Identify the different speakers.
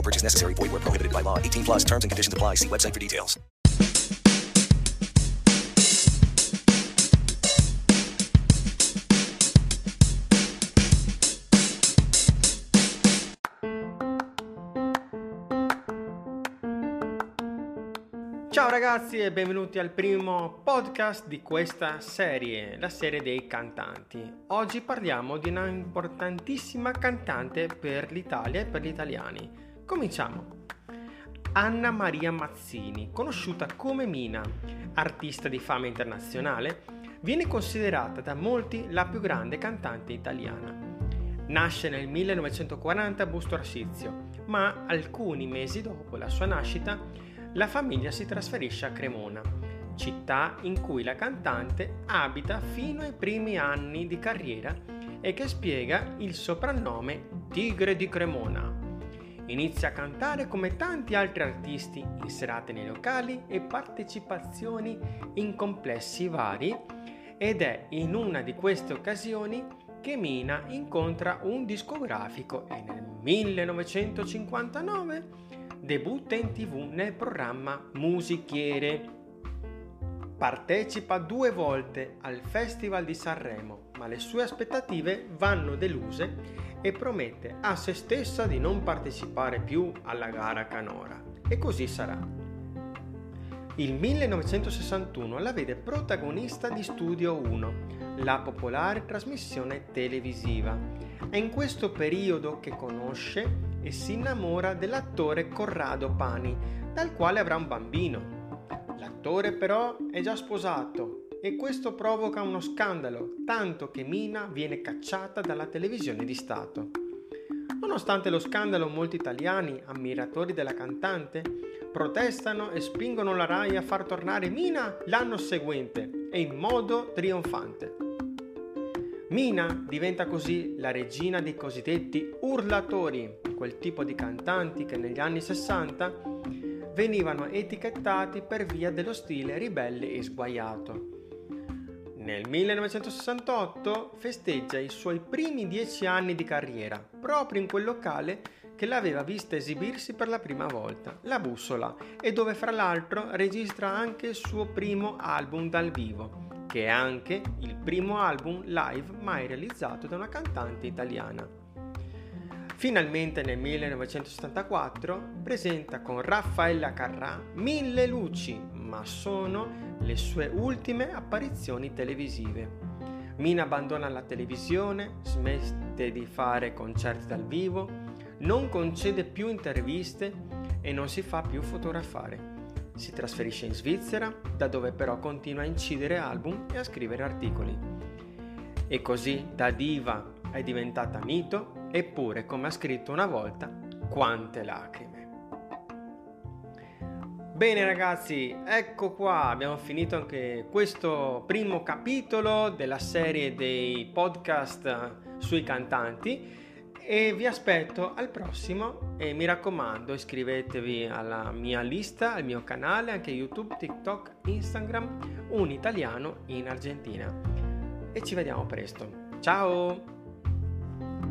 Speaker 1: No purchase necessary. Void where prohibited by law. 18 plus terms and conditions apply. See website for details.
Speaker 2: Ciao ragazzi e benvenuti al primo podcast di questa serie, la serie dei cantanti. Oggi parliamo di una importantissima cantante per l'Italia e per gli italiani. Cominciamo. Anna Maria Mazzini, conosciuta come Mina, artista di fama internazionale, viene considerata da molti la più grande cantante italiana. Nasce nel 1940 a Busto Arsizio, ma alcuni mesi dopo la sua nascita la famiglia si trasferisce a Cremona, città in cui la cantante abita fino ai primi anni di carriera e che spiega il soprannome Tigre di Cremona. Inizia a cantare come tanti altri artisti in serate nei locali e partecipazioni in complessi vari ed è in una di queste occasioni che Mina incontra un discografico e nel 1959 debutta in tv nel programma Musichiere. Partecipa due volte al Festival di Sanremo, ma le sue aspettative vanno deluse e promette a se stessa di non partecipare più alla gara canora. E così sarà. Il 1961 la vede protagonista di Studio 1, la popolare trasmissione televisiva. È in questo periodo che conosce e si innamora dell'attore Corrado Pani, dal quale avrà un bambino. L'attore però è già sposato e questo provoca uno scandalo, tanto che Mina viene cacciata dalla televisione di Stato. Nonostante lo scandalo, molti italiani, ammiratori della cantante, protestano e spingono la RAI a far tornare Mina l'anno seguente e in modo trionfante. Mina diventa così la regina dei cosiddetti urlatori, quel tipo di cantanti che negli anni 60 venivano etichettati per via dello stile ribelle e sguaiato. Nel 1968 festeggia i suoi primi dieci anni di carriera, proprio in quel locale che l'aveva vista esibirsi per la prima volta, La Bussola, e dove fra l'altro registra anche il suo primo album dal vivo, che è anche il primo album live mai realizzato da una cantante italiana. Finalmente nel 1974 presenta con Raffaella Carrà Mille luci, ma sono le sue ultime apparizioni televisive. Mina abbandona la televisione, smette di fare concerti dal vivo, non concede più interviste e non si fa più fotografare. Si trasferisce in Svizzera, da dove però continua a incidere album e a scrivere articoli. E così da diva è diventata mito, eppure, come ha scritto una volta, quante lacrime. Bene ragazzi, ecco qua, abbiamo finito anche questo primo capitolo della serie dei podcast sui cantanti e vi aspetto al prossimo e mi raccomando iscrivetevi alla mia lista, al mio canale, anche YouTube, TikTok, Instagram, un italiano in Argentina. E ci vediamo presto. Ciao!